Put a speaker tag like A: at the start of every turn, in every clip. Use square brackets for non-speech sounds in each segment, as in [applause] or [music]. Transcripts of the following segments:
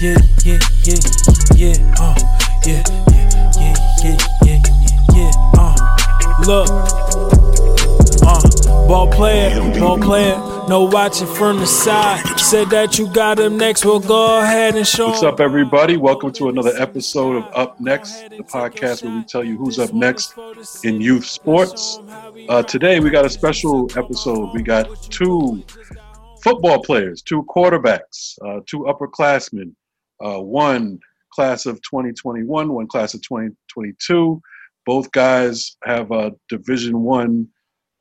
A: yeah, yeah, yeah, yeah, uh, yeah, yeah, yeah, yeah, yeah, yeah, uh. Look, uh, ball player, ball player, no watching from the side. Said that you got him next, we'll go ahead and show
B: What's up, everybody? Welcome to another episode of Up Next, the podcast where we tell you who's up next in youth sports. Uh, today, we got a special episode. We got two football players, two quarterbacks, uh, two upperclassmen, uh, one class of 2021, one class of 2022. Both guys have uh, Division One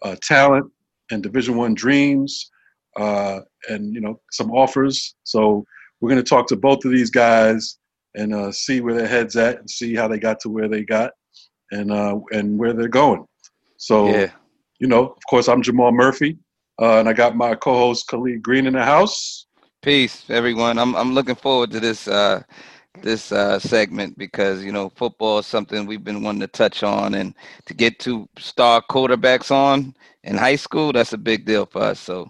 B: uh, talent and Division One dreams, uh, and you know some offers. So we're going to talk to both of these guys and uh, see where their heads at, and see how they got to where they got, and uh, and where they're going. So,
C: Yeah.
B: you know, of course, I'm Jamal Murphy, uh, and I got my co-host Khalid Green in the house.
C: Peace, everyone. I'm I'm looking forward to this uh this uh segment because you know football is something we've been wanting to touch on and to get two star quarterbacks on in high school, that's a big deal for us. So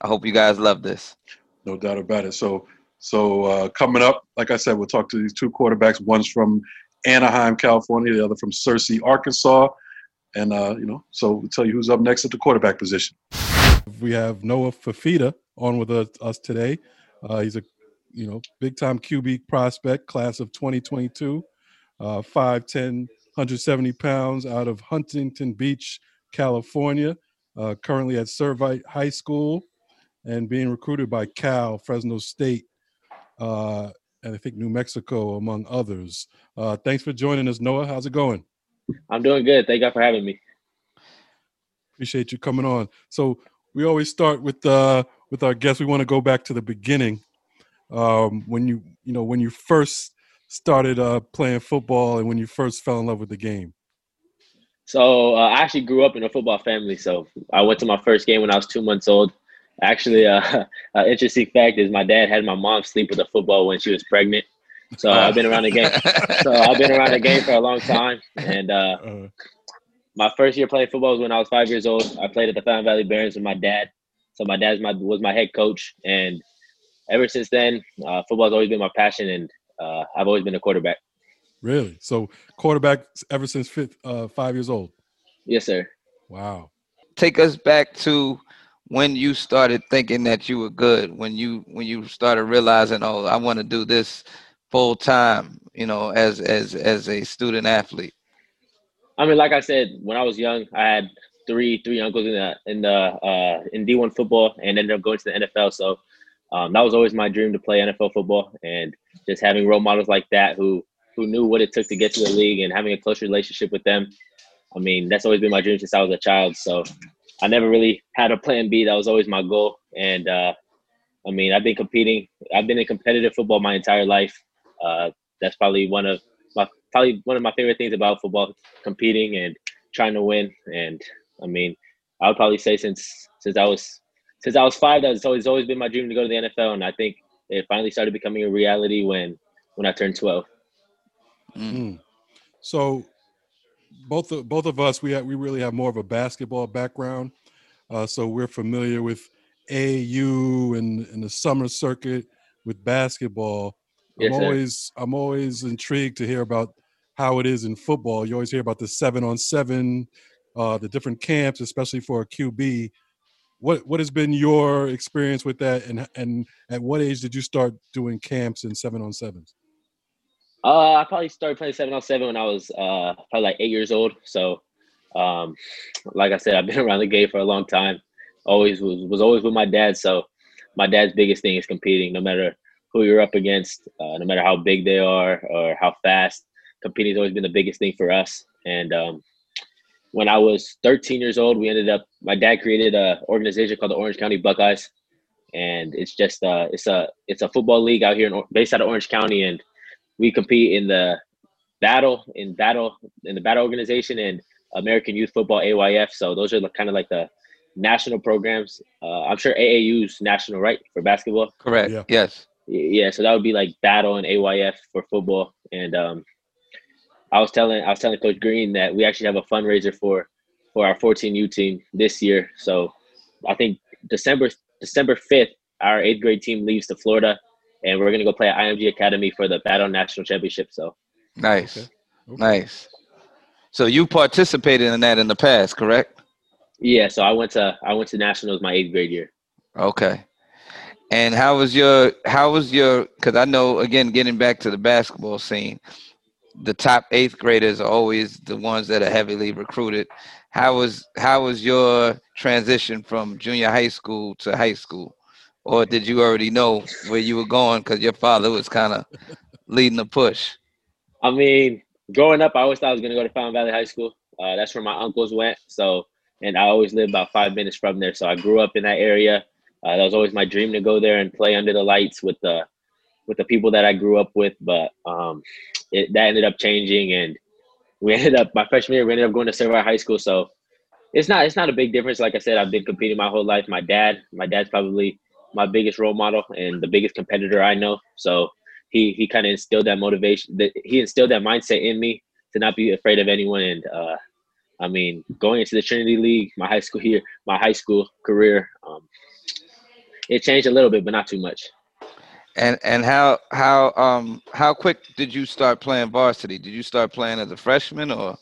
C: I hope you guys love this.
B: No doubt about it. So, so uh, coming up, like I said, we'll talk to these two quarterbacks. One's from Anaheim, California. The other from Searcy, Arkansas. And uh, you know, so we'll tell you who's up next at the quarterback position.
D: We have Noah Fifita on with us, us today. Uh, he's a you know big time QB prospect, class of 2022, uh, 5'10", 170 pounds, out of Huntington Beach, California. Uh, currently at Servite High School, and being recruited by Cal, Fresno State, uh, and I think New Mexico, among others. Uh, thanks for joining us, Noah. How's it going?
E: I'm doing good. Thank God for having me.
D: Appreciate you coming on. So we always start with uh with our guests. We want to go back to the beginning, um, when you you know when you first started uh, playing football and when you first fell in love with the game.
E: So uh, I actually grew up in a football family. So I went to my first game when I was two months old. Actually, uh, [laughs] an interesting fact is my dad had my mom sleep with a football when she was pregnant. So I've been around the game. [laughs] So I've been around the game for a long time. And uh,
D: Uh,
E: my first year playing football was when I was five years old. I played at the Fountain Valley Barons with my dad. So my dad's my was my head coach, and ever since then, uh, football's always been my passion, and uh, I've always been a quarterback.
D: really? So quarterback ever since fifth, uh, five years old.
E: Yes, sir.
D: Wow.
C: Take us back to when you started thinking that you were good, when you when you started realizing, oh, I want to do this full time, you know, as as as a student athlete.
E: I mean, like I said, when I was young, I had three three uncles in the in the uh, in D one football, and ended up going to the NFL. So um, that was always my dream to play NFL football, and just having role models like that who who knew what it took to get to the league and having a close relationship with them. I mean, that's always been my dream since I was a child. So I never really had a plan B. That was always my goal, and uh, I mean, I've been competing. I've been in competitive football my entire life. Uh, that's probably one of probably one of my favorite things about football competing and trying to win. And I mean, I would probably say since since I was since I was five, that's always always been my dream to go to the NFL. And I think it finally started becoming a reality when when I turned twelve.
C: Mm.
D: So both of, both of us we have, we really have more of a basketball background, uh, so we're familiar with AAU and, and the summer circuit with basketball.
E: Yes,
D: I'm
E: sir.
D: always I'm always intrigued to hear about how it is in football. You always hear about the seven on seven, uh, the different camps, especially for a QB. What what has been your experience with that, and and at what age did you start doing camps and seven on sevens?
E: Uh, I probably started playing seven on seven when I was uh, probably like eight years old. So, um, like I said, I've been [laughs] around the game for a long time. Always was was always with my dad. So, my dad's biggest thing is competing, no matter who you're up against, uh, no matter how big they are or how fast. Competing has always been the biggest thing for us. And um, when I was 13 years old, we ended up. My dad created an organization called the Orange County Buckeyes, and it's just uh, it's a it's a football league out here in based out of Orange County, and we compete in the battle in battle in the battle organization and American Youth Football AYF. So those are kind of like the national programs. Uh, I'm sure AAU's national, right, for basketball.
C: Correct.
D: Yeah.
C: Yes.
E: Y- Yeah, so that would be like battle and AYF for football. And um, I was telling I was telling Coach Green that we actually have a fundraiser for for our 14U team this year. So I think December December 5th, our eighth grade team leaves to Florida, and we're gonna go play at IMG Academy for the Battle National Championship. So
C: Nice,
B: Okay. Okay.
C: nice. So you participated in that in the past, correct?
E: yeah, so I went to I went to nationals my eighth grade year.
C: Okay. And how was your how was your because I know again getting back to the basketball scene, the top eighth graders are always the ones that are heavily recruited. How was how was your transition from junior high school to high school? Or did you already know where you were going because your father was kind of leading the push?
E: I mean, growing up, I always thought I was gonna go to Fountain Valley High School. Uh, that's where my uncles went. So, and I always lived about five minutes from there. So I grew up in that area. Uh, that was always my dream to go there and play under the lights with the with the people that I grew up with. But um, it, that ended up changing, and we [laughs] ended up my freshman year. We ended up going to Servite High School. So it's not it's not a big difference. Like I said, I've been competing my whole life. My dad, my dad's probably my biggest role model and the biggest competitor I know. So he he kind of instilled that motivation. That he instilled that mindset in me to not be afraid of anyone. And uh, I mean, going into the Trinity League, my high school here, my high school career, um, it changed a little bit, but not too much.
C: And and how how um how quick did you start playing varsity? Did you start playing as a freshman or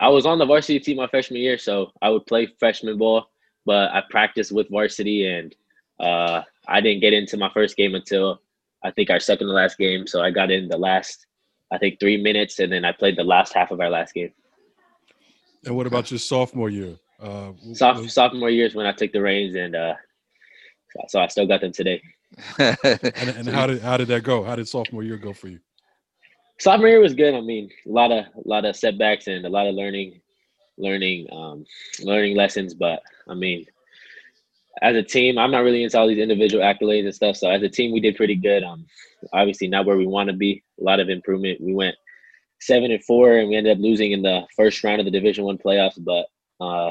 E: I was on the varsity team my freshman year, so I would play freshman ball, but I practiced with varsity, and uh, I didn't get into my first game until I think our second to last game. So I got in the last, I think, three minutes, and then I played the last half of our last game.
B: And what about your sophomore year? Uh, w-
E: Soph-
B: was-
E: sophomore years when I took the reins, and uh, so I still got them today. [laughs]
B: and, and how did how did that go? How did sophomore year go for you?
E: Sophomore year was good. I mean, a lot of a lot of setbacks and a lot of learning, learning, um, learning lessons. But I mean, as a team, I'm not really into all these individual accolades and stuff. So as a team, we did pretty good. Um, obviously not where we want to be. A lot of improvement. We went seven and four, and we ended up losing in the first round of the Division One playoffs. But uh,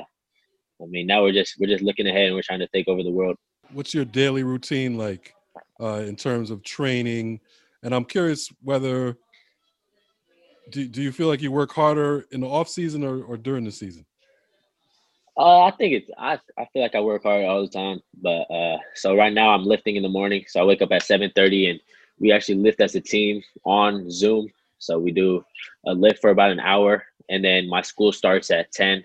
E: I mean, now we're just we're just looking ahead and we're trying to take over the world.
B: What's your daily routine like uh, in terms of training? And I'm curious whether do, do you feel like you work harder in the off season or, or during the season?
E: Uh, I think it's I, I feel like I work hard all the time, but uh, so right now I'm lifting in the morning. So I wake up at seven thirty, and we actually lift as a team on Zoom. So we do a lift for about an hour, and then my school starts at ten.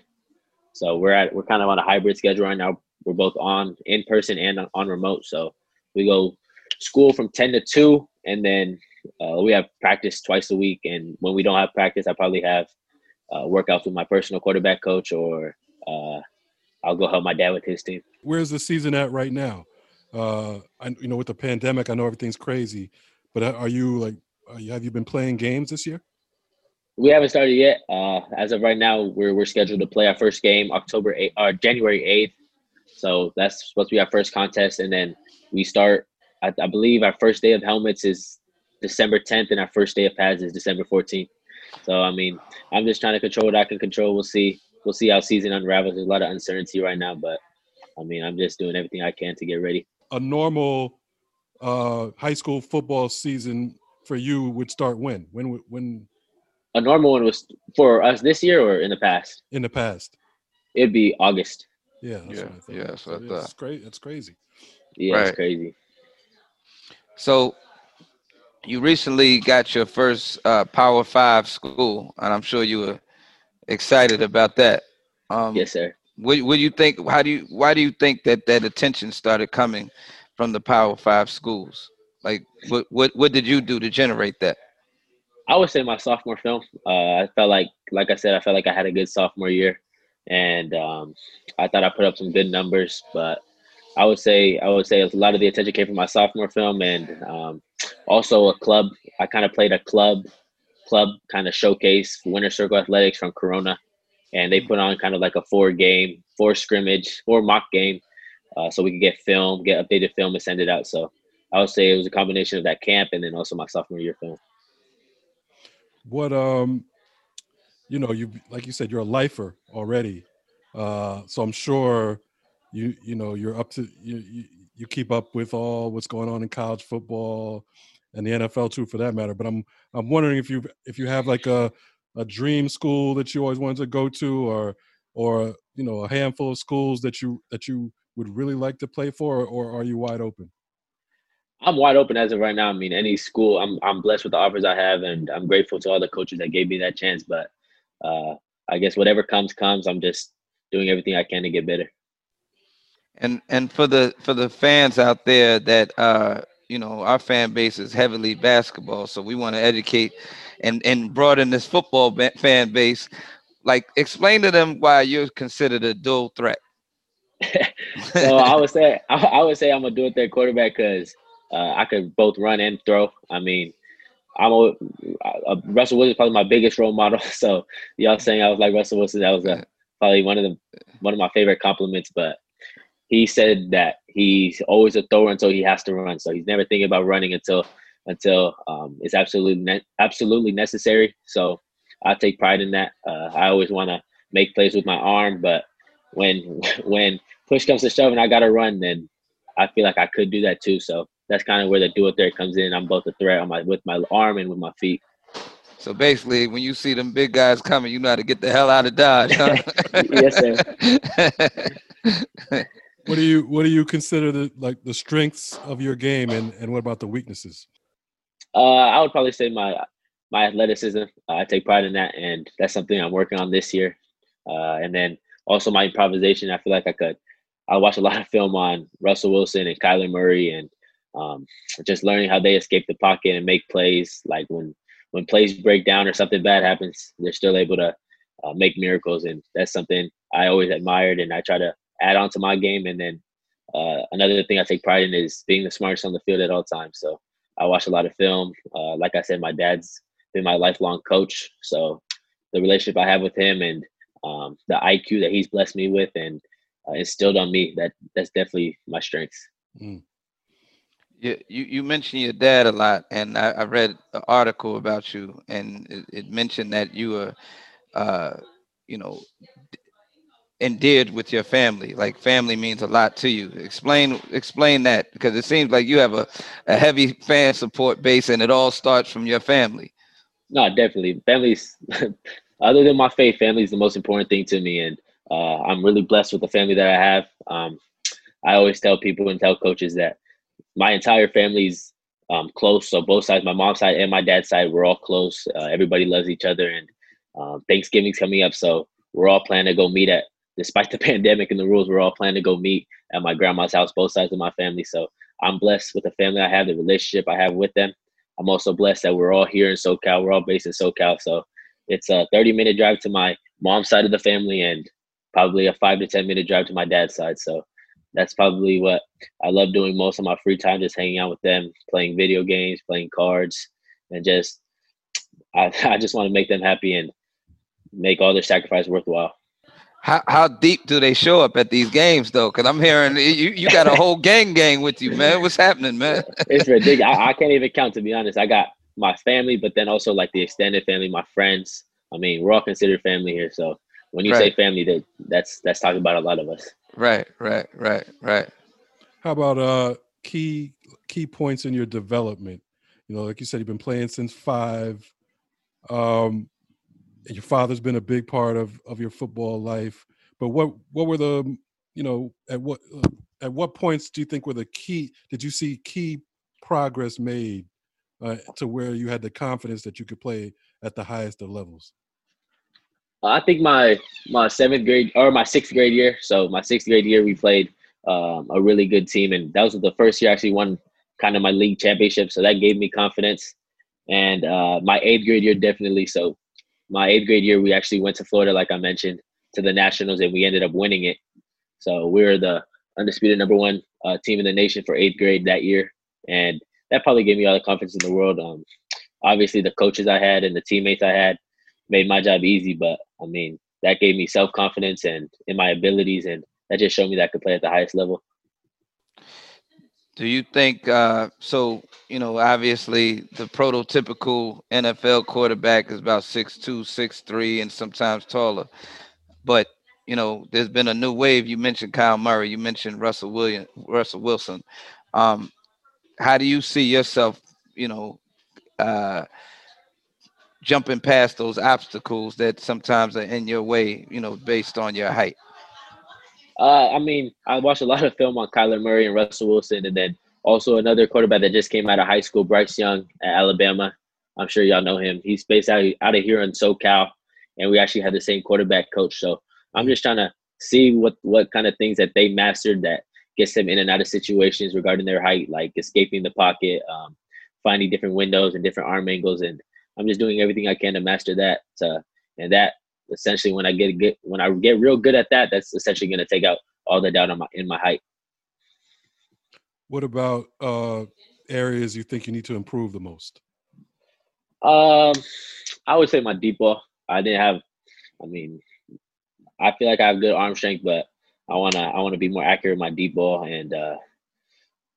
E: So we're at we're kind of on a hybrid schedule right now. We're both on in person and on, on remote. So we go school from ten to two, and then uh, we have practice twice a week. And when we don't have practice, I probably have uh, workouts with my personal quarterback coach or uh, I'll go help my dad with his team.
B: Where's the season at right now? Uh, I, you know, with the pandemic, I know everything's crazy, but are you like, are you, have you been playing games this year?
E: We haven't started yet. Uh, as of right now, we're we're scheduled to play our first game October eight or January eighth. So that's supposed to be our first contest, and then we start. I, I believe our first day of helmets is December tenth, and our first day of pads is December fourteenth. So I mean, I'm just trying to control what I can control. We'll see. We'll see how season unravels. There's a lot of uncertainty right now, but I mean, I'm just doing everything I can to get ready.
B: A normal uh, high school football season for you would start when? When? When
E: A normal one was for us this year or in the past.
B: in the past?
E: It'd be August.
B: Yeah, that's
C: Yeah,
B: what I thought.
C: yeah, that's
B: So,
C: thought.
B: It's great. It's crazy.
E: Yeah,
C: Right.
E: it's crazy.
C: So you recently got your first uh, Power Five school, and I'm sure you were excited about that. Um,
E: Yes, sir.
C: What, what do you think? How do you? Why do you think that that attention started coming from the Power Five schools? Like, what what what did you do to generate that?
E: I would say my sophomore film. Uh, I felt like, like I said, I felt like I had a good sophomore year, and um, I thought I put up some good numbers. But I would say, I would say a lot of the attention came from my sophomore film, and um, also a club. I kind of played a club, club kind of showcase Winter Circle Athletics from Corona, and they put on kind of like a four game, four scrimmage, four mock game, uh, so we could get film, get updated film, and send it out. So I would say it was a combination of that camp and then also my sophomore year film.
B: What um, you know, you like you said, you're a lifer already, uh, so I'm sure you you know you're up to you, you you keep up with all what's going on in college football and the NFL too, for that matter. But I'm I'm wondering if you if you have like a a dream school that you always wanted to go to, or or you know a handful of schools that you that you would really like to play for, or are you wide open?
E: I'm wide open as of right now. I mean, any school, I'm I'm blessed with the offers I have, and I'm grateful to all the coaches that gave me that chance. But uh, I guess whatever comes, comes. I'm just doing everything I can to get better.
C: And and for the for the fans out there that uh you know our fan base is heavily basketball, so we want to educate and and broaden this football ba- fan base. Like, explain to them why you're considered a dual threat. [laughs]
E: so I would say I, [laughs] I would say I'm a dual threat quarterback because uh, I could both run and throw. I mean, I'm a, a Russell Wilson probably my biggest role model. [laughs] So y'all saying I was like Russell Wilson, that was a, probably one of the one of my favorite compliments. But he said that he's always a thrower until he has to run. So he's never thinking about running until until um, it's absolutely ne- absolutely necessary. So I take pride in that. Uh, I always want to make plays with my arm, but when [laughs] when push comes to shove and I got to run, then I feel like I could do that too. So that's kind of where the dual threat comes in. I'm both a threat on my with my arm and with my feet.
C: So basically, when you see them big guys coming, you know how to get the hell out of Dodge. Huh? [laughs]
E: yes, sir. [laughs]
D: What do you what do you consider the like the strengths of your game, and and what about the weaknesses?
E: Uh, I would probably say my my athleticism. Uh, I take pride in that, and that's something I'm working on this year. Uh, and then also my improvisation. I feel like I could. I watch a lot of film on Russell Wilson and Kyler Murray, and um, just learning how they escape the pocket and make plays. Like when when plays break down or something bad happens, they're still able to uh, make miracles, and that's something I always admired, and I try to add on to my game. And then uh, another thing I take pride in is being the smartest on the field at all times. So I watch a lot of film. Uh, like I said, my dad's been my lifelong coach, so the relationship I have with him and um, the IQ that he's blessed me with and uh, instilled on me that that's definitely my strengths.
C: Mm. You, you, you mentioned your dad a lot, and I, I read an article about you, and it, it mentioned that you were, uh, you know, endeared with your family. Like family means a lot to you. Explain explain that because it seems like you have a, a heavy fan support base, and it all starts from your family.
E: No, definitely, families. [laughs] other than my faith, family is the most important thing to me, and uh, I'm really blessed with the family that I have. Um, I always tell people and tell coaches that my entire family's um, close. So both sides, my mom's side and my dad's side, we're all close. Uh, everybody loves each other, and um, Thanksgiving's coming up, so we're all planning to go meet at. Despite the [laughs] pandemic and the rules, we're all planning to go meet at my grandma's house. Both sides of my family, so I'm blessed with the family I have, the relationship I have with them. I'm also blessed that we're all here in SoCal. We're all based in SoCal, so it's a 30 minute drive to my mom's side of the family and probably a five to 10 minute drive to my dad's side. So that's probably what I love doing most of my free time, just hanging out with them, playing video games, playing cards, and just I, [laughs] I just want to make them happy and make all their sacrifice worthwhile.
C: How how deep do they show up at these games though? Because I'm hearing you you got a whole [laughs] gang gang with you, man. What's happening, man?
E: it's ridiculous. I, I [laughs] can't even count to be honest. I got my family, but then also like the extended family, my friends. I mean, we're all considered family here. So when you right. say family, that that's that's talking about a lot of us.
C: Right, right, right, right.
D: How about uh key key points in your development? You know, like you said, you've been playing since five. Um, your father's been a big part of of your football life. But what what were the you know at what uh, at what points do you think were the key? Did you see key progress made uh, to where you had the confidence that you could play at the highest of levels?
E: I think my my seventh grade or my sixth grade year. So my sixth grade year, we played um, a really good team, and that was the first year I actually won kind of my league championship. So that gave me confidence. And uh, my eighth grade year, definitely. So my eighth grade year, we actually went to Florida, like I mentioned, to the Nationals, and we ended up winning it. So we were the undisputed number one uh, team in the nation for eighth grade that year, and that probably gave me all the confidence in the world. Um, obviously, the coaches I had and the teammates I had made my job easy, but I mean, that gave me self confidence and in my abilities, and that just showed me that I could play at the highest level.
C: Do you think uh, so? You know, obviously, the prototypical NFL quarterback is about six two, six three, and sometimes taller. But you know, there's been a new wave. You mentioned Kyle Murray. You mentioned Russell William, Russell Wilson. Um, how do you see yourself? You know, uh, jumping past those obstacles that sometimes are in your way. You know, based on your height.
E: Uh, I mean, I watched a lot of film on Kyler Murray and Russell Wilson, and then also another quarterback that just came out of high school, Bryce Young at Alabama. I'm sure y'all know him. He's based out out of here in SoCal, and we actually had the same quarterback coach. So I'm just trying to see what what kind of things that they mastered that gets them in and out of situations regarding their height, like escaping the pocket, um, finding different windows and different arm angles, and I'm just doing everything I can to master that. To, and that essentially, when I get get when I get real good at that, that's essentially going to take out all the doubt on my in my height.
B: What about uh, areas you think you need to improve the most?
E: Um, I would say my deep ball. I didn't have. I mean, I feel like I have good arm strength, but I wanna I wanna be more accurate with my deep ball, and uh,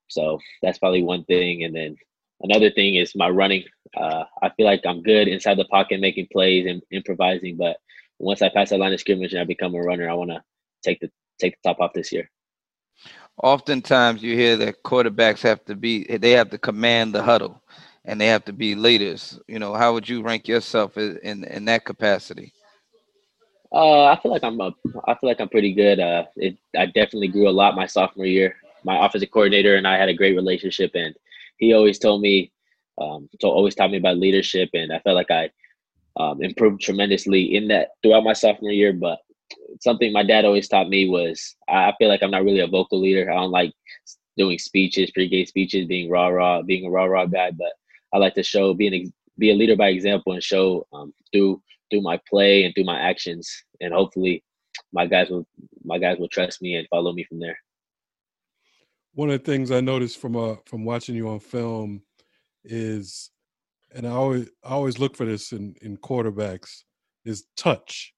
E: so that's probably one thing. And then another thing is my running. Uh, I feel like I'm good inside the pocket, making plays and improvising, but once I pass that line of scrimmage and I become a runner, I want to take the take the top off this year.
C: Oftentimes, you hear that quarterbacks have to be they have to command the huddle, and they have to be leaders. You know, how would you rank yourself in in that capacity?
E: Uh, I feel like I'm a, I feel like I'm pretty good. Uh, it, I definitely grew a lot my sophomore year. My offensive coordinator and I had a great relationship, and he always told me, um, to always taught me about leadership, and I felt like I um, improved tremendously in that throughout my sophomore year. But something my dad always taught me was I feel like I'm not really a vocal leader. I don't like doing speeches, pre-game speeches, being rah rah, being a rah rah guy. But I like to show being be a leader by example and show um, through through my play and through my actions, and hopefully my guys will my guys will trust me and follow me from there.
B: One of the things I noticed from uh from watching you on film is, and I always I always look for this in in quarterbacks is touch.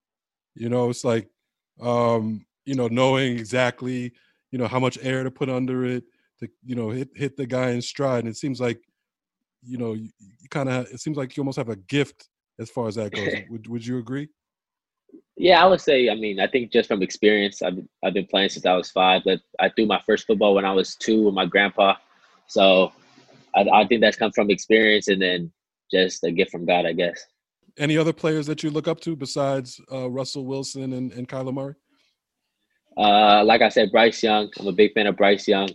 B: You know, it's like, um, you know, knowing exactly, you know, how much air to put under it to, you know, hit hit the guy in stride. And it seems like, you know, you, you kind of it seems like you almost have a gift as far as that goes. [laughs] would Would you agree?
E: Yeah, I would say. I mean, I think just from experience, I've I've been playing since I was five. But I threw my first football when I was two with my grandpa, so I, I think that's come from experience and then just a gift from God, I guess.
B: Any other players that you look up to besides uh, Russell Wilson and, and Kyler Murray?
E: Uh, like I said, Bryce Young. I'm a big fan of Bryce Young.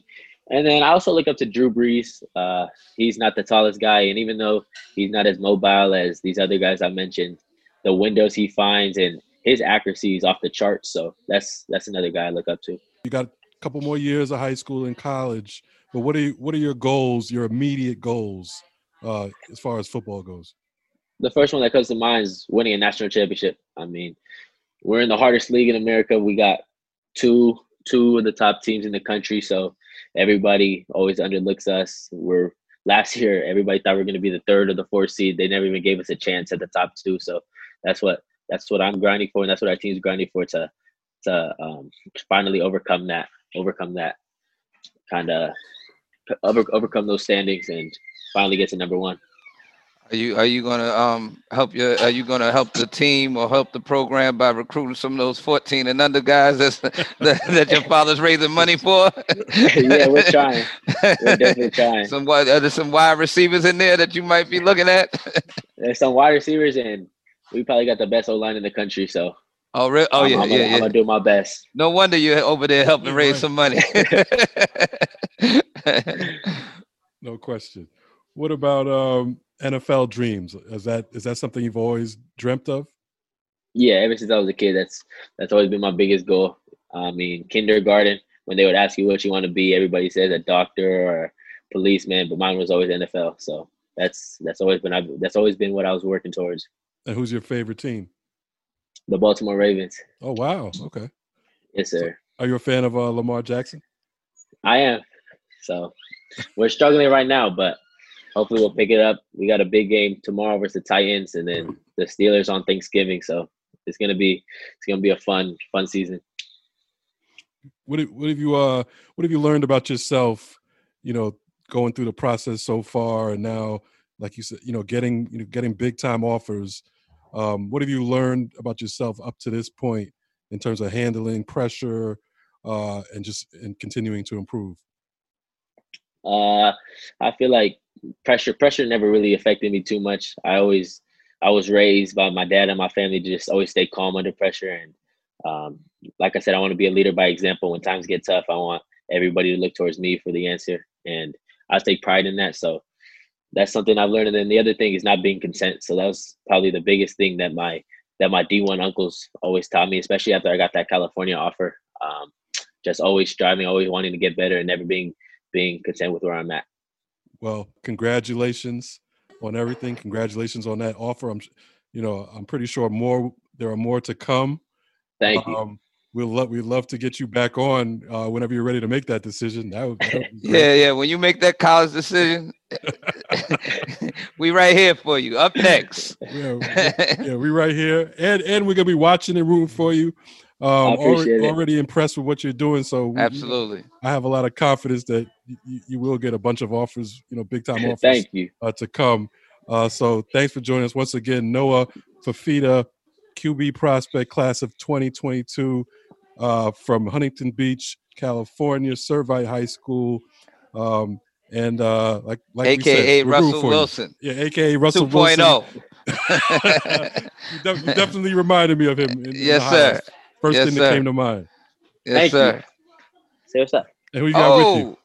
E: And then I also look up to Drew Brees. Uh, he's not the tallest guy, and even though he's not as mobile as these other guys I mentioned, the windows he finds and his accuracy is off the charts. So that's that's another guy I look up to.
B: You got a couple more years of high school and college, but what are you, what are your goals? Your immediate goals uh, as far as football goes?
E: the first one that comes to mind is winning a national championship. I mean, we're in the hardest league in America. We got two two of the top teams in the country, so everybody always underlooks us. We're last year everybody thought we are going to be the third or the fourth seed. They never even gave us a chance at the top two. So that's what that's what I'm grinding for, and that's what our team's grinding for to to um, finally overcome that overcome that kind of over, overcome those standings and finally get to number one.
C: Are you are you gonna um help your are you gonna help the team or help the program by recruiting some of those 14 and under guys that's, [laughs] that, that your father's raising money for? [laughs]
E: yeah, we're trying. We're definitely [laughs] trying.
C: Some are there some wide receivers in there that you might be looking at?
E: There's some wide receivers and we probably got the best O line in the country, so
C: Oh, really? Oh,
E: I'm,
C: yeah,
E: I'm
C: yeah,
E: gonna,
C: yeah.
E: I'm gonna do my best.
C: No wonder you're over there helping raise some money. [laughs]
B: no question. What about um, NFL dreams? Is that is that something you've always dreamt of?
E: Yeah, ever since I was a kid, that's that's always been my biggest goal. I mean, kindergarten when they would ask you what you want to be, everybody says a doctor or a policeman, but mine was always NFL. So that's that's always been that's always been what I was working towards.
B: And who's your favorite team?
E: The Baltimore Ravens.
B: Oh wow, okay.
E: Yes, sir. So
B: are you a fan of uh, Lamar Jackson?
E: I am. So we're struggling right now, but hopefully we'll pick it up. We got a big game tomorrow versus the Titans, and then the Steelers on Thanksgiving. So it's gonna be it's gonna be a fun fun season.
B: What have, what have you uh what have you learned about yourself? You know, going through the process so far, and now, like you said, you know, getting you know getting big time offers. Um, what have you learned about yourself up to this point in terms of handling pressure uh, and just and continuing to improve?
E: Uh, I feel like pressure pressure never really affected me too much. I always I was raised by my dad and my family to just always stay calm under pressure. And um, like I said, I want to be a leader by example. When times get tough, I want everybody to look towards me for the answer. And I take pride in that. So that's something I've learned. And then the other thing is not being content. So that was probably the biggest thing that my that my D1 uncles always taught me, especially after I got that California offer. Um, just always striving, always wanting to get better, and never being being content with where I'm at.
D: Well, congratulations on everything. Congratulations on that offer. I'm, you know, I'm pretty sure more. There are more to come.
E: Thank you.
D: Um, we'll love we'd love to get you back on uh, whenever you're ready to make that decision. That would, that would be.
C: Yeah, yeah. When you make that college decision, [laughs] we right here for you. Up next.
D: yeah, we- [laughs] yeah, we right here, and and we're gonna be watching and rooting for you. Um, already, already impressed with what you're doing, so we-
C: Absolutely.
D: I have a lot of confidence that you, you will get a bunch of offers, you know, big time [laughs] offers
E: Thank you.
D: uh, to come. Uh, so thanks for joining us once again, Noah Fifita, QB prospect class of 2022 uh, from Huntington Beach, California, Servite High School, um, and uh, like like we said,
C: AKA
D: we're rooting
C: Russell
D: for you.
C: Wilson
D: Yeah, AKA Russell
C: 2.0.
D: Wilson. [laughs] you, def- you definitely reminded me of him. in- in
C: yes, sir.
D: Highlights. First
C: Yes,
D: thing
C: sir.
D: that came to mind.
C: Yes,
E: Thank you. Say what's up.
D: And who you got with
C: Oh,
D: you?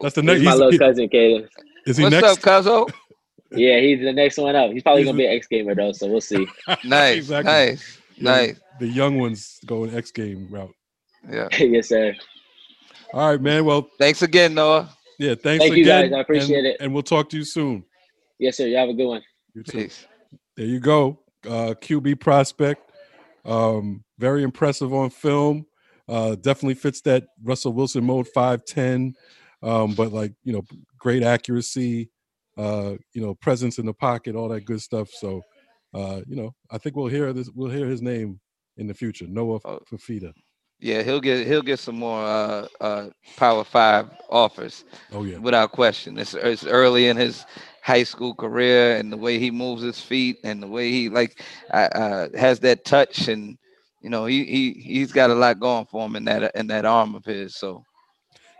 D: That's the next.
E: He's my
D: he's-
E: little
D: he-
E: cousin, Caden.
D: is he
C: what's
D: next?
C: up, Cuzzo? [laughs]
E: Yeah, he's the next one up. He's probably
D: He's
E: gonna be an X gamer though, so we'll see. [laughs]
C: Nice,
D: Exactly.
C: nice,
D: Yeah,
C: nice.
D: The young ones going X game route.
C: Yeah. [laughs]
E: yes, sir.
D: All right, man. Well,
C: Thanks again, Noah.
D: yeah. Thanks
E: Thank
D: again.
E: you, guys. I appreciate
D: and,
E: it.
D: And we'll talk to you soon.
E: Yes, sir. You have a good one.
D: You too.
C: Peace.
D: There you go. Uh, QB prospect. Um, very impressive on film. Uh, definitely fits that Russell Wilson mode 5'10. Um, but like, you know, great accuracy, uh, you know, presence in the pocket, all that good stuff. So uh, you know, I think we'll hear this we'll hear his name in the future. Noah
C: Oh.
D: Fifita.
C: Yeah, he'll get he'll get some more uh, uh, Power Five offers
D: Oh yeah.
C: without question. It's it's early in his high school career, and the way he moves his feet, and the way he like uh, uh, has that touch, and you know he he he's got a lot going for him in that in that arm of his. So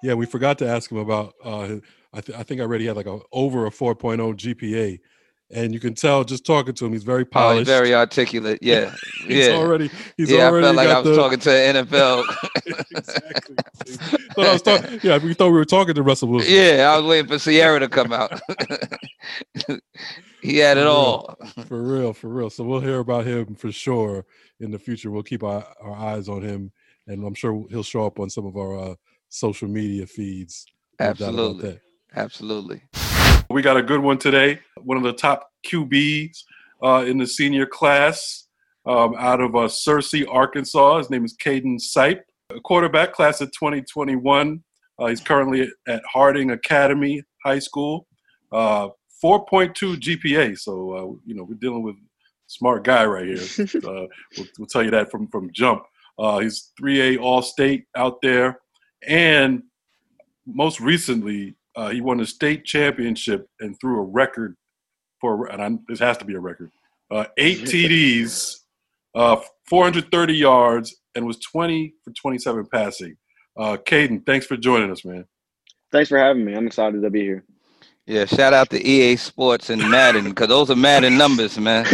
D: Yeah, we forgot to ask him about. Uh, I, th- I think I already had like a over a 4.0 GPA, and you can tell just talking to him, he's very
C: oh,
D: polished.
C: he's very articulate. Yeah, [laughs]
D: he's
C: yeah.
D: already. He's
C: yeah, I felt like I was
D: the,
C: talking to an NFL. [laughs]
D: exactly. Thought I was talking. Yeah, we thought we were talking to Russell Wilson.
C: yeah, I was waiting for Ciara to come out. [laughs] he had it
D: real.
C: all.
D: For real, for real. So we'll hear about him for sure in the future. We'll keep our, our eyes on him, and I'm sure he'll show up on some of our uh, social media feeds. No doubt about
C: Absolutely. Absolutely.
B: We got a good one today. One of the top QBs uh, in the senior class um, out of uh, Searcy, Arkansas. His name is Caden Sipe, a quarterback, class of 2021. Uh, he's currently at Harding Academy High School. Uh, 4.2 GPA. So, uh, you know, we're dealing with smart guy right here. [laughs] uh, we'll, we'll tell you that from, from jump. Uh, he's 3A All State out there. And most recently, uh, he won a state championship and threw a record for, and I, this has to be a record, uh, eight [laughs] TDs, uh, 430 yards, and was 20 for 27 passing. Uh, Caden, thanks for joining us, man.
F: Thanks for having me. I'm excited to be here.
C: Yeah, shout out to EA Sports and Madden because those are Madden numbers, man.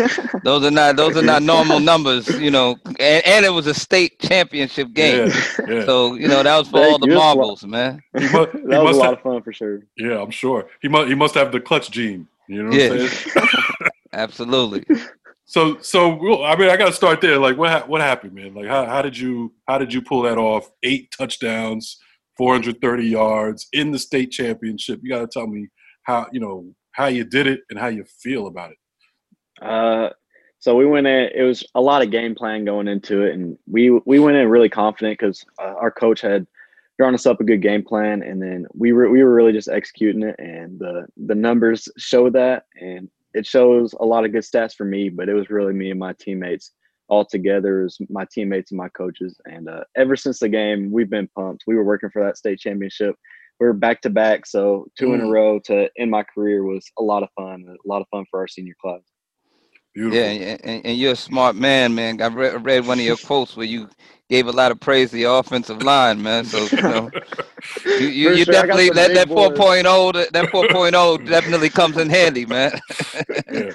C: Those are not those are not normal numbers, you know. And, and it was a state championship game,
B: Yeah, yeah.
C: so you know that was for
F: Thank
C: all the
F: you. Lot-
C: marbles, man.
B: He [laughs] mu- he
F: that was
B: must
F: a lot
B: have-
F: of fun for sure.
B: yeah, I'm sure. He must, he must have the clutch gene. You know what
C: Yeah.
B: I'm saying? [laughs]
C: Absolutely.
B: So, so I mean, I got to start there. Like, what ha- what happened, man? Like, how, how did you how did you pull that off? Eight touchdowns, 430 yards in the state championship. You got to tell me how you know how you did it and how you feel about it.
F: Uh, so we went in. It was a lot of game plan going into it, and we we went in really confident because uh, our coach had drawn us up a good game plan, and then we were we were really just executing it, and the the numbers show that, and it shows a lot of good stats for me, but it was really me and my teammates all together, as my teammates and my coaches, and uh, ever since the game, we've been pumped. We were working for that state championship. We were back to back, so two in a
B: Mm.
F: row to end my career was a lot of fun. A lot of fun for our senior class.
B: Beautiful.
C: Yeah, and, and, and you're a smart man, man. I read, read one of your quotes where you gave a lot of praise to your offensive line, man. So you know, [laughs] you, you, you
F: sure,
C: definitely that that
F: boys.
C: 4.0 that that [laughs] 4.0 definitely comes in handy, man.
B: yeah.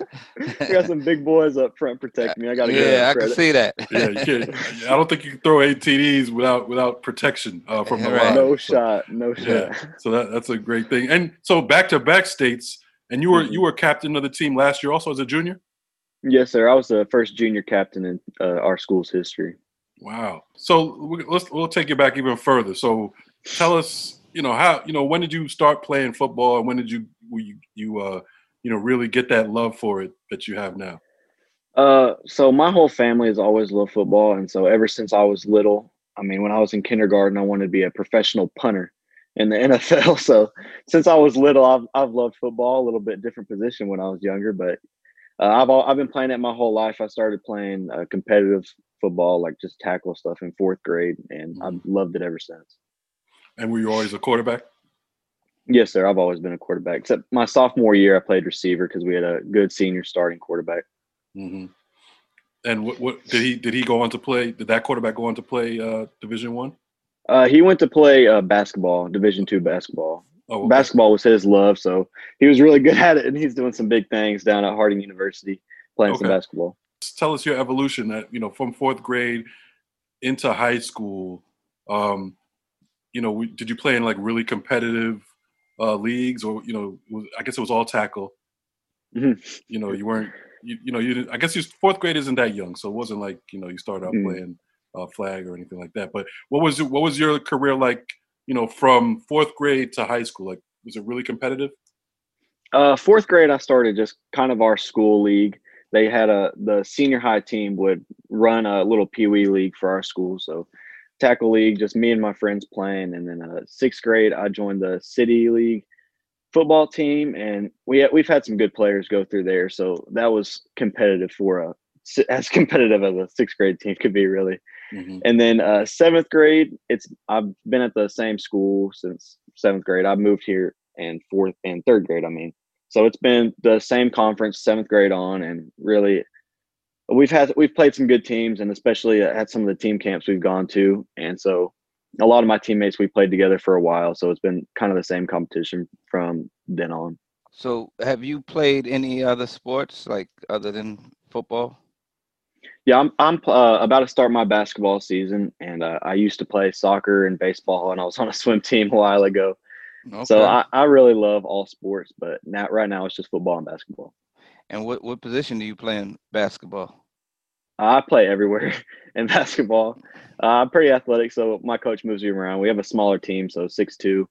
F: we got some big boys up front [laughs] protecting me. I got to get
C: yeah, I can see that.
B: Yeah, you can't, I don't think you can throw ATDs without without protection uh, from the
C: Right.
B: line.
F: No
B: So-
F: shot, no shot.
B: Yeah. So that that's a great thing. And so back to back states, and you were
F: Mhm.
B: you were captain of the team last year, also as a junior.
F: Yes, sir. I was the first junior captain in uh, our school's history.
B: Wow. So let's we'll take you back even further. So tell us, you know, how you know when did you start playing football, and when did you you you uh you know really get that love for it that you have now?
F: Uh, so my whole family has always loved football, and so ever since I was little, I mean, when I was in kindergarten, I wanted to be a professional punter in the [laughs] NFL. So since I was little, I've I've loved football. A little bit different position when I was younger, but uh, I've al- I've been playing it my whole life. I started playing uh, competitive football, like just tackle stuff, in fourth grade, and I've loved it ever since.
B: And were you always a quarterback?
F: Yes, sir. I've always been a quarterback. Except my sophomore year, I played receiver because we had a good senior starting quarterback.
B: Mm-hmm. And what what did he did he go on to play? Did that quarterback go on to play uh, Division One?
F: Uh, he went to play uh, basketball, Division two basketball.
B: Oh, okay.
F: Basketball was his love, so he was really [laughs] good at it, and he's doing some big things down at Harding University playing some
B: Okay.
F: basketball.
B: tell us your evolution that you know from fourth grade into high school um you know we, did you play in like really competitive uh leagues or you know was, i guess it was all tackle
F: Mhm.
B: you know you weren't you, you know you didn't i guess you fourth grade isn't that young so it wasn't like you know you started out
F: Mhm.
B: playing uh, flag or anything like that but what was what was your career like you know from fourth grade to high school like was it really competitive
F: Uh, fourth grade, I started just kind of our school league. They had a the senior high team would run a little pee wee league for our school. So tackle league, just me and my friends playing. And then uh, sixth grade, I joined the city league football team, and we we've had some good players go through there. So that was competitive for a as competitive as a sixth grade team could be, really.
B: Mhm.
F: And then uh, seventh grade, it's I've been at the same school since seventh grade. I moved here and fourth and third grade. I mean, so it's been the same conference seventh grade on, and really, we've had we've played some good teams, and especially at some of the team camps we've gone to, and so a lot of my teammates we played together for a while. So it's been kind of the same competition from then on.
C: So, have you played any other sports like other than football?
F: Yeah, I'm I'm uh, about to start my basketball season, and uh, I used to play soccer and baseball, and I was [laughs] on a swim team a while ago.
C: Okay.
F: So I, I really love all sports, but now right now it's just football and basketball.
C: and what what position do you play in basketball?
F: I play everywhere [laughs] in basketball. Uh, I'm pretty athletic, so my coach moves me around. We have a smaller team, so six two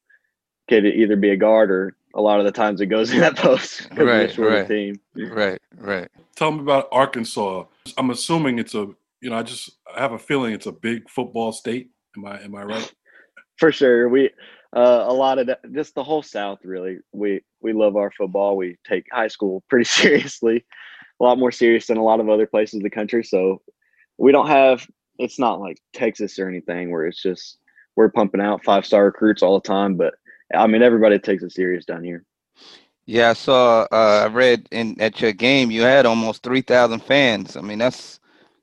F: could either be a guard or a lot of the times it goes [laughs] in that post
C: Right,
F: we're a shorter
C: right.
F: team.
C: Right, right.
B: tell me about arkansas i'm assuming it's a you know i just i have a feeling it's a big football state am i am i right [laughs]
F: For sure, we uh, a lot of that, just the whole South. Really, we we love our football. We take high school pretty [laughs] seriously, a lot more serious than a lot of other places in the country. So we don't have. It's not like Texas or anything where it's just we're pumping out five star recruits all the time. But I mean, everybody takes it serious down here.
C: Yeah, I saw. Uh, I read in at your game you had almost three thousand fans. I mean, that's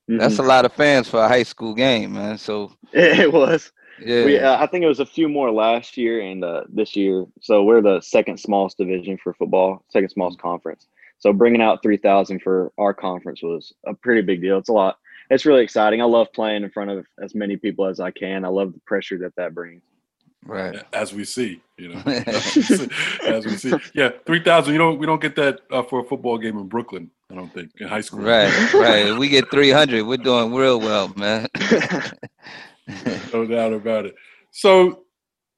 C: that's a lot of fans for a high school game, man. So [laughs]
F: it was.
C: yeah,
F: We, uh, I think it was a few more last year and uh, this year. So we're the second smallest division for football, second smallest conference. So bringing out 3,000 for our conference was a pretty big deal. It's a lot. It's really exciting. I love playing in front of as many people as I can. I love the pressure that that brings.
C: Right.
B: as we see, you know, [laughs] [laughs] as we see. Yeah, three thousand. You don't we don't get that uh, for a football game in Brooklyn. I don't think in high school.
C: Right, [laughs] right. We get 300, we're doing real well, man.
B: no doubt about it. So,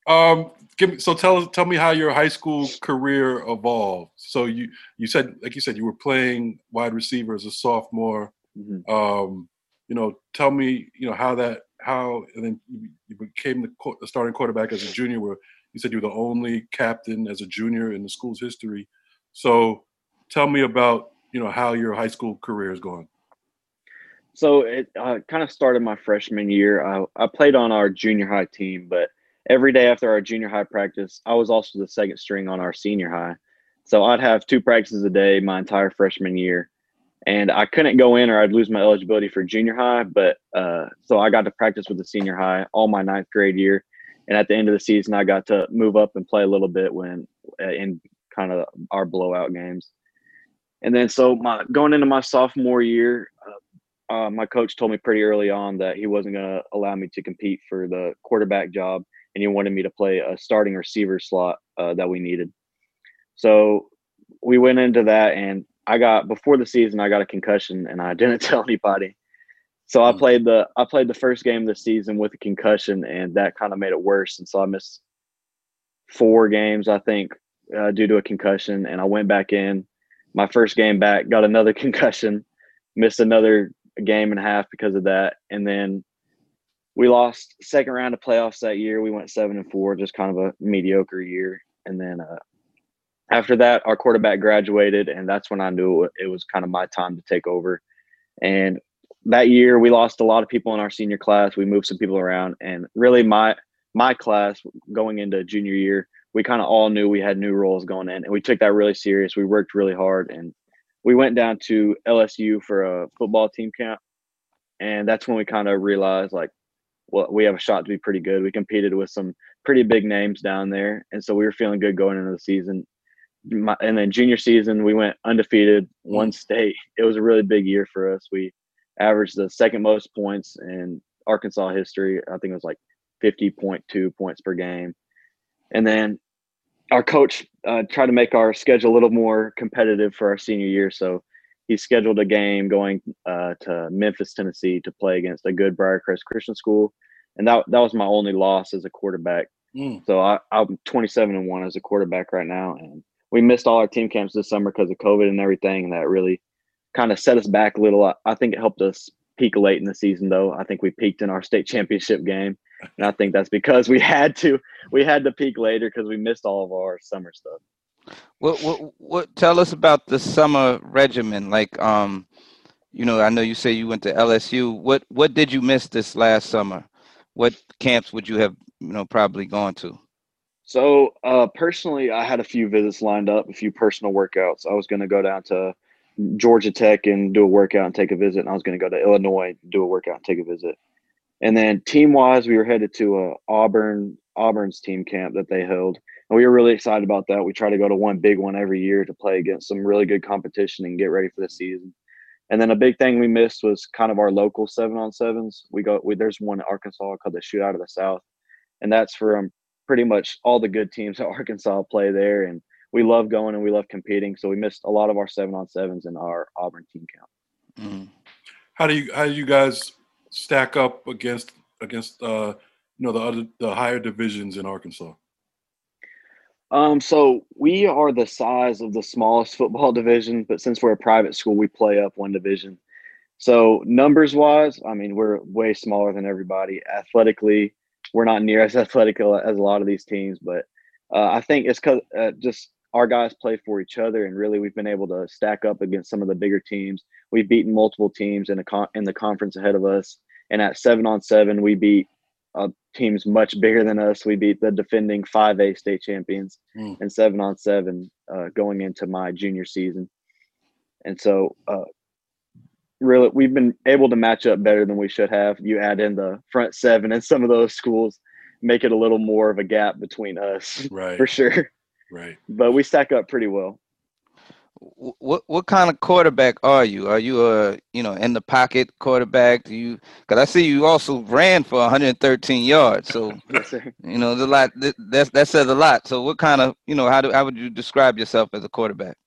B: um, give me so tell us tell me how your high school career evolved. So you you said like you said you were playing wide receiver as a sophomore.
F: Mhm.
B: Um, you know, tell me you know how that how and then you, became the, the starting quarterback as a junior. Where you said you were the only captain as a junior in the school's history. So, tell me about you know how your high school career is going.
F: So it uh, kind of started my freshman year. I, I played on our junior high team, but every day after our junior high practice, I was also the second string on our senior high. So I'd have two practices a day my entire freshman year. And I couldn't go in or I'd lose my eligibility for junior high. But uh, so I got to practice with the senior high all my ninth grade year. And at the end of the season, I got to move up and play a little bit when uh, in kind of our blowout games. and then so my going into my sophomore year, uh, uh, my coach told me pretty early on that he wasn't going to allow me to compete for the quarterback job, and he wanted me to play a starting receiver slot uh, that we needed. So we went into that, and I got before the season I got a concussion, and I didn't [laughs] tell anybody. So I played the I played the first game of the season with a concussion, and that kind of made it worse. And so I missed four games, I think, uh, due to a concussion. And I went back in my first game back, got another [laughs] concussion, missed another game and a half because of that, and then we lost second round of playoffs that year. We went seven and four, just kind of a mediocre year. And then uh, after that, our quarterback graduated, and that's when I knew it was kind of my time to take over. And that year, we lost a lot of people in our senior class. We moved some people around, and really, my my class going into junior year, we kind of all knew we had new roles going in, and we took that really serious. We worked really hard, and we went down to LSU for a football team camp, and that's when we kind of realized like, well, we have a shot to be pretty good. We competed with some pretty big names down there, and so we were feeling good going into the season. My, and then junior season, we went undefeated, won state. It was a really big year for us. We averaged the second most points in Arkansas history. I think it was like 50.2 points per game. And then our coach uh, tried to make our schedule a little more competitive for our senior year. So he scheduled a game going uh, to Memphis, Tennessee to play against a good Briarcrest Christian school. And that, that was my only loss as a quarterback.
B: Mm.
F: So I, I'm 27 and one as a quarterback right now. And we missed all our team camps this summer because of COVID and everything. And that really kind of set us back a little. I, think it helped us peak late in the season, though. I think we peaked in our state championship game and I think that's because we [laughs] had to we had to peak later because we missed all of our summer stuff.
C: What what what? Tell us about the summer regimen. Like, um, you know, I know you say you went to LSU. What what did you miss this last summer? What camps would you have you know probably gone to?
F: So uh, personally, I had a few visits lined up, a few personal workouts. I was going to go down to Georgia Tech and do a workout and take a visit, and I was going to go to Illinois do a workout and take a visit. And then team wise, we were headed to a Auburn Auburn's team camp that they held, and we were really excited about that. We try to go to one big one every year to play against some really good competition and get ready for the season. And then a big thing we missed was kind of our local seven on sevens. We go we, there's one in Arkansas called the Shootout of the South, and that's for um, pretty much all the good teams at Arkansas play there. And we love going and we love competing. So we missed a lot of our seven on sevens in our Auburn team count.
C: Mm.
B: How do you how do you guys stack up against against uh you know the other the higher divisions in Arkansas?
F: Um, so we are the size of the smallest football [laughs] division, but since we're a private school, we play up one division. So numbers wise, I mean, we're way smaller than everybody. Athletically, we're not near as [laughs] athletic as a lot of these teams, but uh, I think it's because uh, just our guys play for each other, and really we've been able to stack up against some of the bigger teams. We've beaten multiple teams in a con- in the conference ahead of us, and at seven on seven, we beat uh, teams much bigger than us. We beat the defending 5A state champions
B: Mm.
F: and seven on seven uh, going into my junior season. And so, uh, really, we've been able to match up better than we should have. You add in the front seven and some of those schools, make it a little more of a gap between us
B: Right,
F: for sure.
B: right.
F: But we stack up pretty well.
C: What what kind of quarterback are you? Are you a you know in the pocket quarterback? Do you? Because I see you also ran for 113 yards. So [laughs]
F: Yes,
C: you know there's a lot. That that that says a lot. So what kind of you know how do how would you describe yourself as a quarterback?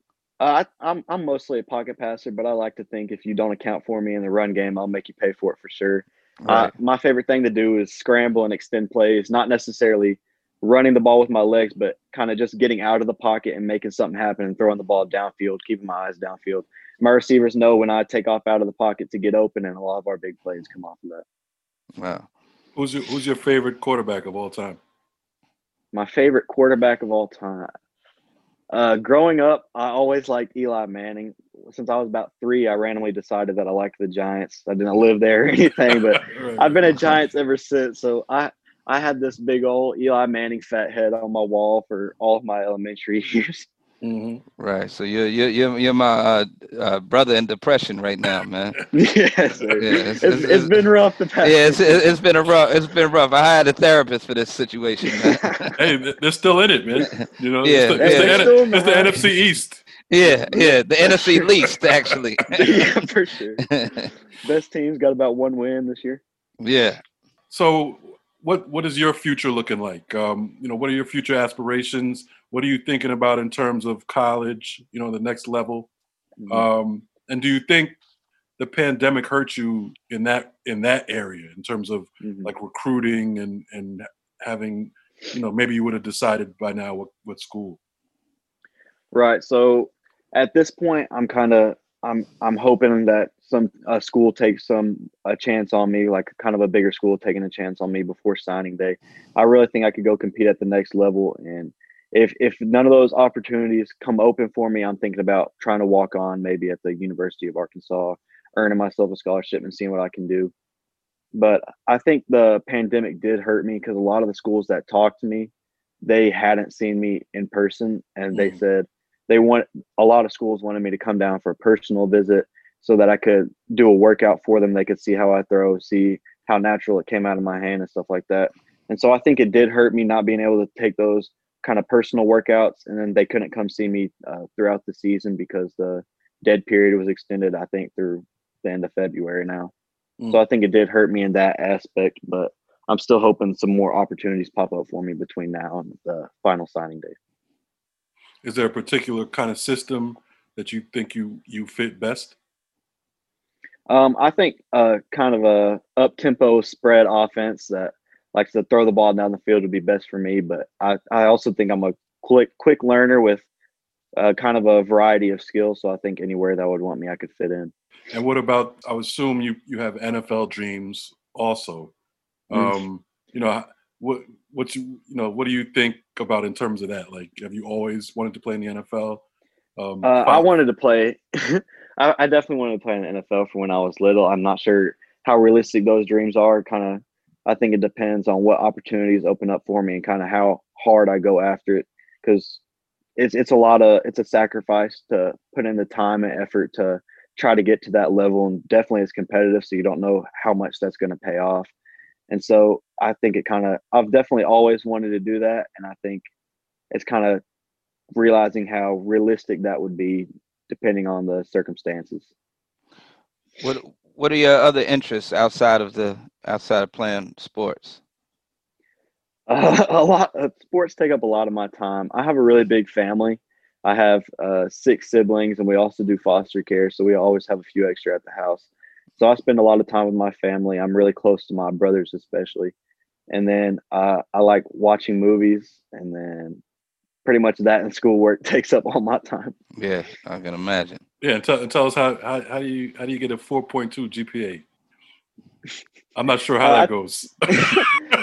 F: Uh, I, I'm I'm mostly a pocket passer, but I like to think if you don't account for me in the run game, I'll make you pay for it for sure. Uh, my favorite thing to do is scramble and extend plays, not necessarily running the ball with my legs, but kind of just getting out of the pocket and making something happen and throwing the ball downfield, keeping my eyes downfield. My receivers know when I take off out of the pocket to get open, and a lot of our big plays come off of that.
C: Wow.
B: Who's your Who's your favorite quarterback of all time?
F: My favorite quarterback of all time. Uh, growing up, I always liked Eli Manning. Since I was about three, I randomly decided that I liked the Giants. I didn't live there or [laughs] anything, but. [laughs] I've been a Giants ever since. So I I had this big old Eli Manning fat head on my wall for all of my elementary [laughs] years.
B: Mhm.
C: Right. So you're you're you're, you're my uh, uh, brother in depression right now, man. [laughs]
F: yes, sir.
C: Yeah,
F: it's,
C: it's-
F: it's,
C: it's-
F: been rough the past.
C: Yeah, it's it's been a rough it's been rough. I hired a therapist for this situation, man. [laughs]
B: Hey, they're still in it, man. You know,
C: Yeah,
B: it's the, it's
C: yeah.
B: the,
F: They're
B: N-
F: still in the
B: it's the. NFC East.
C: Yeah, yeah, the NFC [laughs] least actually.
F: yeah, for sure. Best teams got about one win this year.
C: yeah.
B: So, what what is your future looking like? Um, you know, what are your future aspirations? What are you thinking about in terms of college? You know, the next level.
F: Mhm.
B: Um, and do you think the pandemic hurt you in that in that area in terms of
F: Mhm.
B: like recruiting and and having, you know, maybe you would have decided by now what what school.
F: Right. So at this point, I'm kind of I'm I'm hoping that some a school takes some a chance on me, like kind of a bigger school taking a chance on me before signing day. I really think I could go compete at the next level, and if if none of those opportunities come open for me, I'm thinking about trying to walk on maybe at the University of Arkansas, earning myself a scholarship and seeing what I can do. But I think the pandemic did hurt me because a lot of the schools that talked to me, they hadn't seen me in person, and they
B: Mm.
F: said they want a lot of schools wanted me to come down for a personal visit so that I could do a workout for them. They could see how I throw, see how natural it came out of my hand and stuff like that. And so I think it did hurt me not being able to take those kind of personal workouts. And then they couldn't come see me uh, throughout the season because the dead period was extended, I think, through the end of February now.
B: Mm.
F: So I think it did hurt me in that aspect, but I'm still hoping some more opportunities pop up for me between now and the final signing day.
B: Is there a particular kind of system that you think you you fit best?
F: Um, I think uh, kind of a up tempo spread offense that likes to throw the ball down the field would be best for me. But I, I also think I'm a quick quick learner with uh, kind of a variety of skills. So I think anywhere that would want me, I could fit in.
B: And what about? I would assume you you have NFL dreams also.
F: Mm.
B: Um, you know what what you you know what do you think about in terms of that? Like, have you always wanted to play in the NFL? Um,
F: Uh, I wanted to play. [laughs] I, I definitely wanted to play in the NFL for when I was little. I'm not sure how realistic those dreams are. Kind of, I think it depends on what opportunities open up for me and kind of how hard I go after it. Because it's it's a lot of it's a sacrifice to put in the time and effort to try to get to that level, and definitely it's competitive. So you don't know how much that's going to pay off. And so I think it kind of I've definitely always wanted to do that, and I think it's kind of realizing how realistic that would be depending on the circumstances.
C: What What are your other interests outside of the outside of playing sports?
F: Uh, [laughs] a lot of sports take up a lot of my time. I have a really big family. I have uh, six siblings, and we also do foster care, so we always have a few extra at the house. So I spend a lot of time with my family. I'm really close to my brothers, especially. And then uh, I like watching movies, and then pretty much that and schoolwork [laughs] takes up all my time.
C: Yeah, I can imagine.
B: Yeah, and tell, tell us how, how how do you how do you get a four point two GPA? I'm not sure how
F: Uh,
B: that goes. [laughs]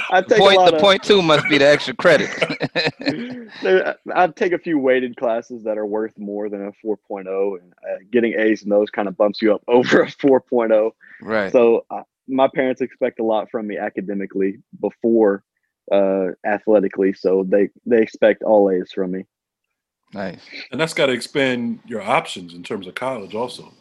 F: I take a
C: Point
F: lot
C: the
F: of-
C: point two must be the extra credit. [laughs]
F: I'd take a few weighted classes that are worth more than a 4.0, and uh, getting A's in those kind of bumps you up [laughs] over a 4.0.
C: right.
F: So uh, my parents expect a lot from me academically before uh, athletically, so they they expect all A's from me.
C: Nice.
B: and that's got to expand your options in terms of college, also,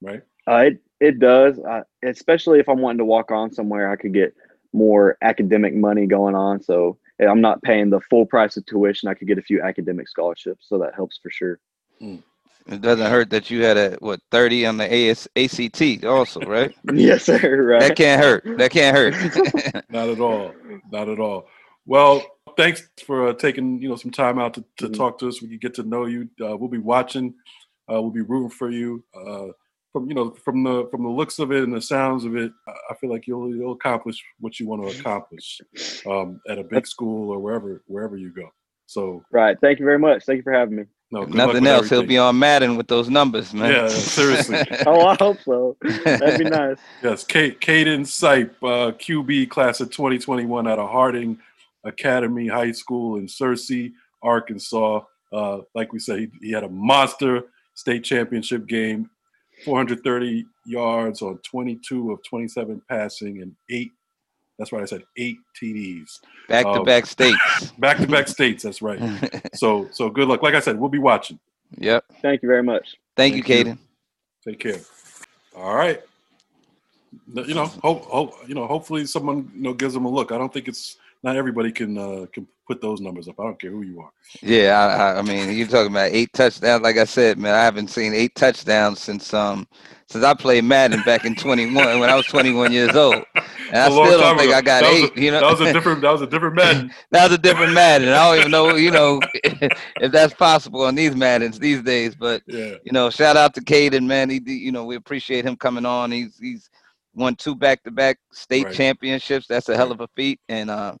B: right?
F: Uh, it it does, uh, especially if I'm wanting to walk on somewhere, I could get more academic money going on. So I'm not paying the full price of tuition. I could get a few academic scholarships, so that helps for sure.
C: It doesn't hurt that you had a what thirty on the AS, ACT also, right? [laughs]
F: yes, sir. Right.
C: That can't hurt. That can't hurt. [laughs]
B: Not at all. Not at all. Well, thanks for uh, taking you know some time out to, to
F: Mhm.
B: talk to us. We can get to know you. Uh, we'll be watching. Uh, we'll be rooting for you. Uh, from you know from the from the looks of it and the sounds of it, I I feel like you'll you'll accomplish what you want to accomplish um, at a big school or wherever wherever you go. So
F: Right. Thank you very much. Thank you for having me.
B: no, good
C: Nothing
B: with
C: else. He'll be on Madden with those numbers, man.
B: Yeah, seriously. [laughs] [laughs]
F: Oh, I hope so. That'd be [laughs] nice.
B: Yes, Kate, Caden Sipe, uh, QB class of 2021 out of Harding Academy High School in Searcy, Arkansas. Uh, like we said, he, he had a monster state championship game, 430 yards on 22 of 27 passing and eight. That's right, I said eight TDs.
C: Back to
B: Um,
C: back states.
B: Back to back states. That's right. [laughs] So, so good luck. Like I said, we'll be watching.
C: yep.
F: Thank you very much.
C: Thank, you,
B: Thank you.
C: Caden.
B: Take care. All right. You know, hope, hope you know. Hopefully, someone you know gives them a look. I don't think it's not everybody can uh, can put those numbers up. I don't care who you are.
C: Yeah, I, I mean, you're talking about eight touchdowns. Like I said, man, I haven't seen eight touchdowns since um since I played Madden back in 21 when I was 21 years old. And [laughs] I still don't think ago. I got eight.
B: A,
C: you know,
B: that was a different. That was a different Madden. [laughs]
C: that was a different Madden. I don't even know, you know, [laughs] if that's possible on these Maddens these days. But
B: yeah.
C: you know, shout out to Caden, man. He, you know, we appreciate him coming on. He's he's won two back-to-back state right. championships. That's a hell of a feat. And uh,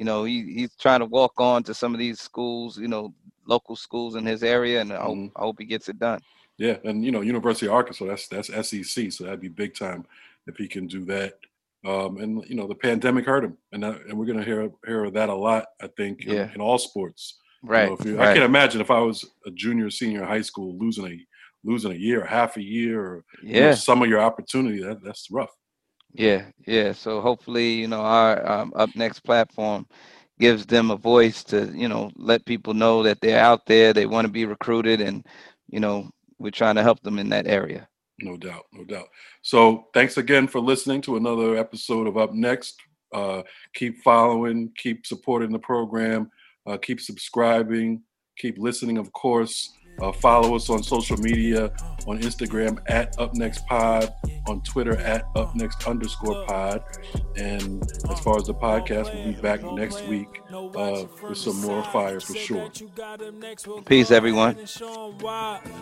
C: you know, he, he's trying to walk on to some of these schools, you know, local schools in his area, and I hope, mm-hmm. I hope he gets it done.
B: Yeah, and you know, University of Arkansas, that's that's SEC, so that'd be big time if he can do that. Um, and you know, the pandemic hurt him, and that, and we're gonna hear hear that a lot. I think
C: yeah.
B: in, in all sports.
C: Right,
B: you know, you,
C: right.
B: I can't imagine if I was a junior, senior in high school, losing a losing a year, half a year, or
C: yeah,
B: you know, some of your opportunity. That that's rough.
C: Yeah, yeah. So hopefully, you know, our um, up next platform gives them a voice to, you know, let people know that they're out there, they want to be recruited, and you know, we're trying to help them in that area.
B: No doubt, no doubt. So thanks again for listening to another episode of Up Next. Uh, keep following, keep supporting the program, uh, keep subscribing, keep listening, of course. Uh, follow us on social media on Instagram at Up Next Pod, on Twitter at Up Next underscore Pod. And as far as the podcast, we'll be back next week uh, with some more fire for sure.
C: Peace, everyone.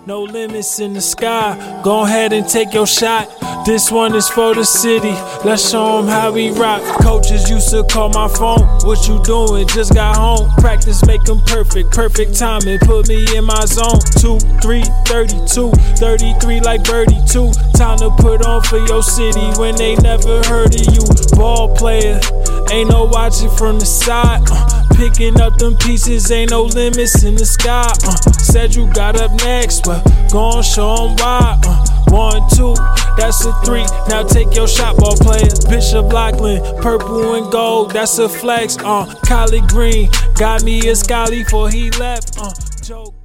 A: No limits in the sky. Go ahead and take your shot. This one is for the city. Let's show them how we rock. Coaches used to call my phone. What you doing? Just got home. Practice make them perfect. Perfect timing. Put me in my zone. 2, 3, 32, 33 like Birdie 2. Time to put on for your city when they never heard of you. Ball player, ain't no watching from the side. Picking up them pieces, ain't no limits in the sky. Uh, said you got up next, well, gon' show them why. Uh, one, two, that's a three. Now take your shot, ball player. Bishop Lachlan, purple and gold, that's a flex. Uh, Collie Green got me a Scotty for he left. Uh, Joe.